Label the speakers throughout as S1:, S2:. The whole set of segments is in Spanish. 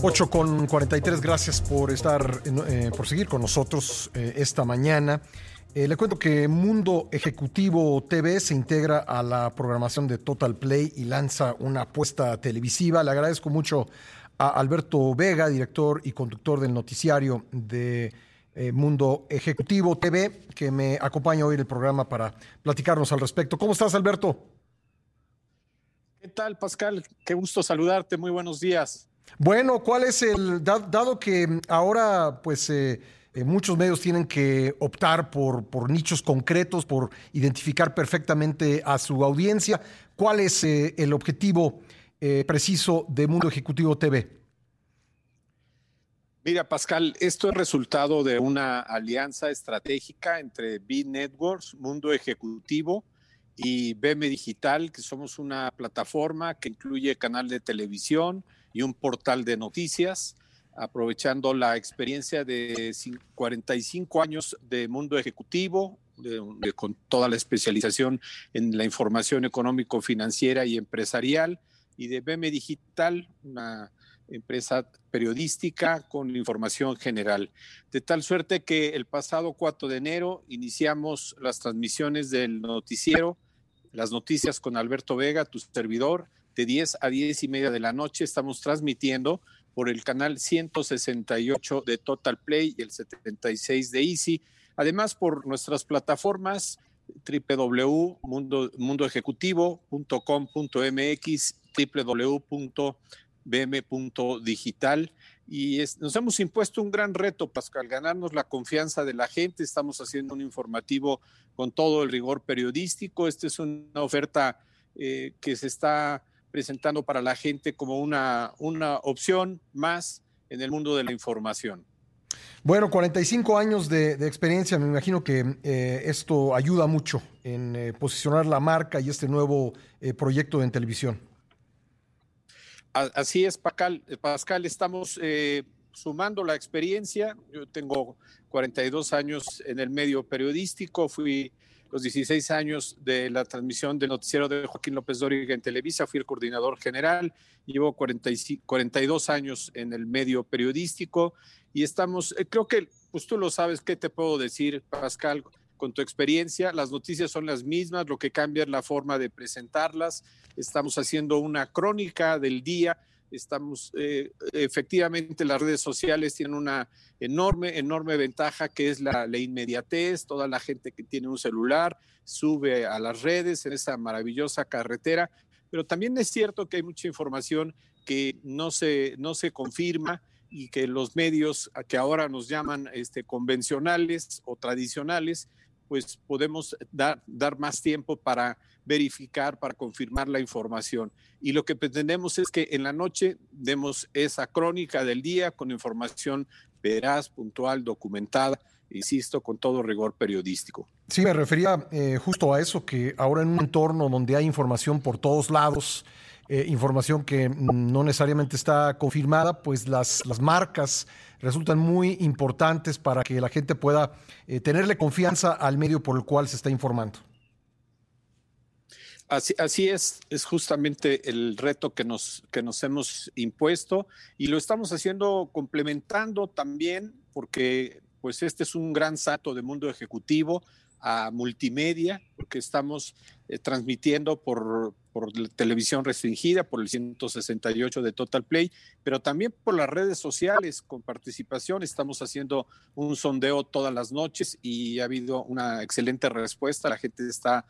S1: 8 con 43, gracias por estar, eh, por seguir con nosotros eh, esta mañana. Eh, le cuento que Mundo Ejecutivo TV se integra a la programación de Total Play y lanza una apuesta televisiva. Le agradezco mucho a Alberto Vega, director y conductor del noticiario de Mundo Ejecutivo TV, que me acompaña hoy en el programa para platicarnos al respecto. ¿Cómo estás, Alberto?
S2: ¿Qué tal, Pascal? Qué gusto saludarte. Muy buenos días.
S1: Bueno, ¿cuál es el, dado que ahora pues eh, eh, muchos medios tienen que optar por, nichos concretos, por identificar perfectamente a su audiencia, ¿cuál es eh, el objetivo preciso de Mundo Ejecutivo TV?
S2: Mira, Pascal, esto es resultado de una alianza estratégica entre B Networks, Mundo Ejecutivo y BM Digital, que somos una plataforma que incluye canal de televisión, y un portal de noticias, aprovechando la experiencia de 45 años de mundo ejecutivo, con toda la especialización en la información económico-financiera y empresarial, y de BM Digital, una empresa periodística con información general. De tal suerte que el pasado 4 de enero iniciamos las transmisiones del noticiero, las noticias con Alberto Vega, tu servidor, de 10 a 10 y media de la noche. Estamos transmitiendo por el canal 168 de Total Play y el 76 de Easy. Además, por nuestras plataformas www.mundoejecutivo.com.mx, www.bm.digital. Y nos hemos impuesto un gran reto, Pascal, ganarnos la confianza de la gente. Estamos haciendo un informativo con todo el rigor periodístico. Esta es una oferta eh, que se está presentando para la gente como una, una opción más en el mundo de la información.
S1: Bueno, 45 años de, experiencia, me imagino que eh, esto ayuda mucho en eh, posicionar la marca y este nuevo eh, proyecto en televisión.
S2: Así es, Pascal. Pascal estamos sumando la experiencia. Yo tengo 42 años en el medio periodístico, fui los 16 años de la transmisión del noticiero de Joaquín López Dóriga en Televisa, fui el coordinador general, llevo 42 años en el medio periodístico y estamos, eh, creo que, pues tú lo sabes, ¿qué te puedo decir, Pascal? Con tu experiencia, las noticias son las mismas, lo que cambia es la forma de presentarlas. Estamos haciendo una crónica del día Estamos, eh, efectivamente, las redes sociales tienen una enorme, enorme ventaja que es la, inmediatez. Toda la gente que tiene un celular sube a las redes en esa maravillosa carretera, pero también es cierto que hay mucha información que no se, no se confirma y que los medios que ahora nos llaman este, convencionales o tradicionales, pues podemos dar, dar más tiempo para verificar, para confirmar la información. Y lo que pretendemos es que en la noche demos esa crónica del día con información veraz, puntual, documentada, insisto, con todo rigor periodístico.
S1: Sí, me refería eh, justo a eso, que ahora en un entorno donde hay información por todos lados, eh, información que no necesariamente está confirmada, pues las, las marcas resultan muy importantes para que la gente pueda eh, tenerle confianza al medio por el cual se está informando.
S2: Así, es, es justamente el reto que nos, que nos hemos impuesto y lo estamos haciendo complementando también porque pues este es un gran salto de mundo ejecutivo a multimedia, porque estamos eh, transmitiendo por, por televisión restringida, por el 168 de Total Play, pero también por las redes sociales con participación. Estamos haciendo un sondeo todas las noches y ha habido una excelente respuesta. La gente está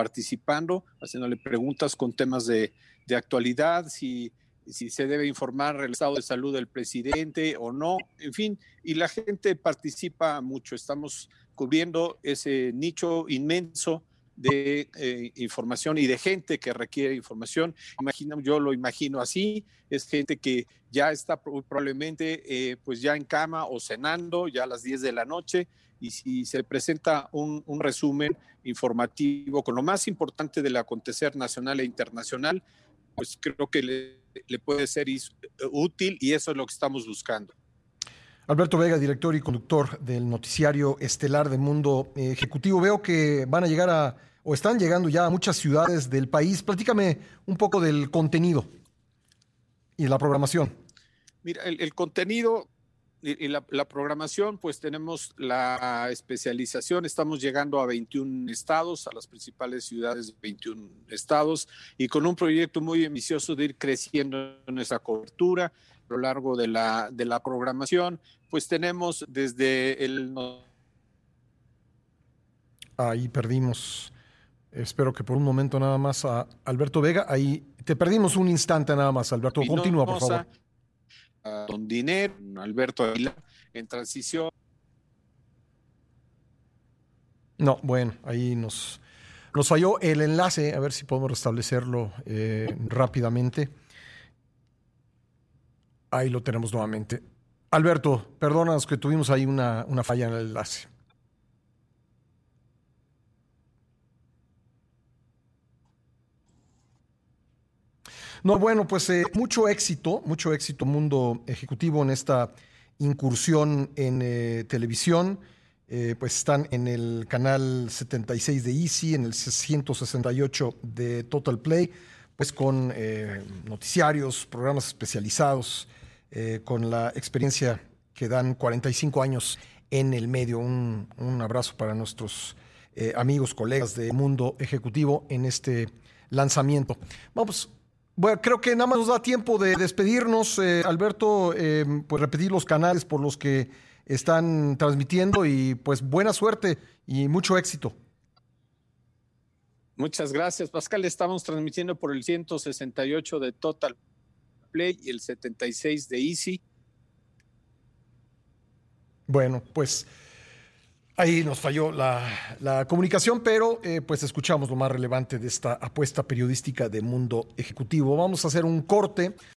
S2: participando, haciéndole preguntas con temas de, actualidad, si, si se debe informar el estado de salud del presidente o no, en fin, y la gente participa mucho. Estamos cubriendo ese nicho inmenso de eh, información y de gente que requiere información. Imagino, yo lo imagino así, es gente que ya está probablemente eh, pues ya en cama o cenando ya a las 10 de la noche y si se presenta un, resumen informativo con lo más importante del acontecer nacional e internacional, pues creo que le, puede ser útil y eso es lo que estamos buscando.
S1: Alberto Vega, director y conductor del noticiario estelar de Mundo Ejecutivo. Veo que van a llegar a, o están llegando ya a muchas ciudades del país. Platícame un poco del contenido y la programación.
S2: Mira, el, contenido y, la, programación, pues tenemos la especialización, estamos llegando a 21 estados, a las principales ciudades de 21 estados, y con un proyecto muy ambicioso de ir creciendo en nuestra cobertura a lo largo de la, de la programación, pues tenemos desde el...
S1: Ahí perdimos, espero que por un momento nada más a Alberto Vega, ahí te perdimos un instante nada más, Alberto, continúa por favor
S2: don Dinero, Alberto Aguilar, en transición.
S1: No, bueno, ahí nos, nos falló el enlace, a ver si podemos restablecerlo eh, rápidamente. Ahí lo tenemos nuevamente. Alberto, perdónanos que tuvimos ahí una, una falla en el enlace. No, bueno, pues eh, mucho éxito, mucho éxito mundo ejecutivo en esta incursión en eh, televisión. Eh, pues están en el canal 76 de Easy, en el 168 de Total Play, pues con noticiarios, programas especializados, con la experiencia que dan 45 años en el medio. Un, un abrazo para nuestros amigos, colegas de Mundo Ejecutivo en este lanzamiento. Vamos bueno, creo que nada más nos da tiempo de despedirnos, eh, Alberto, eh, pues repetir los canales por los que están transmitiendo y pues buena suerte y mucho éxito.
S2: Muchas gracias, Pascal. Estamos transmitiendo por el 168 de Total Play y el 76 de Easy.
S1: Bueno, pues Ahí nos falló la, comunicación, pero eh, pues escuchamos lo más relevante de esta apuesta periodística de mundo ejecutivo. Vamos a hacer un corte.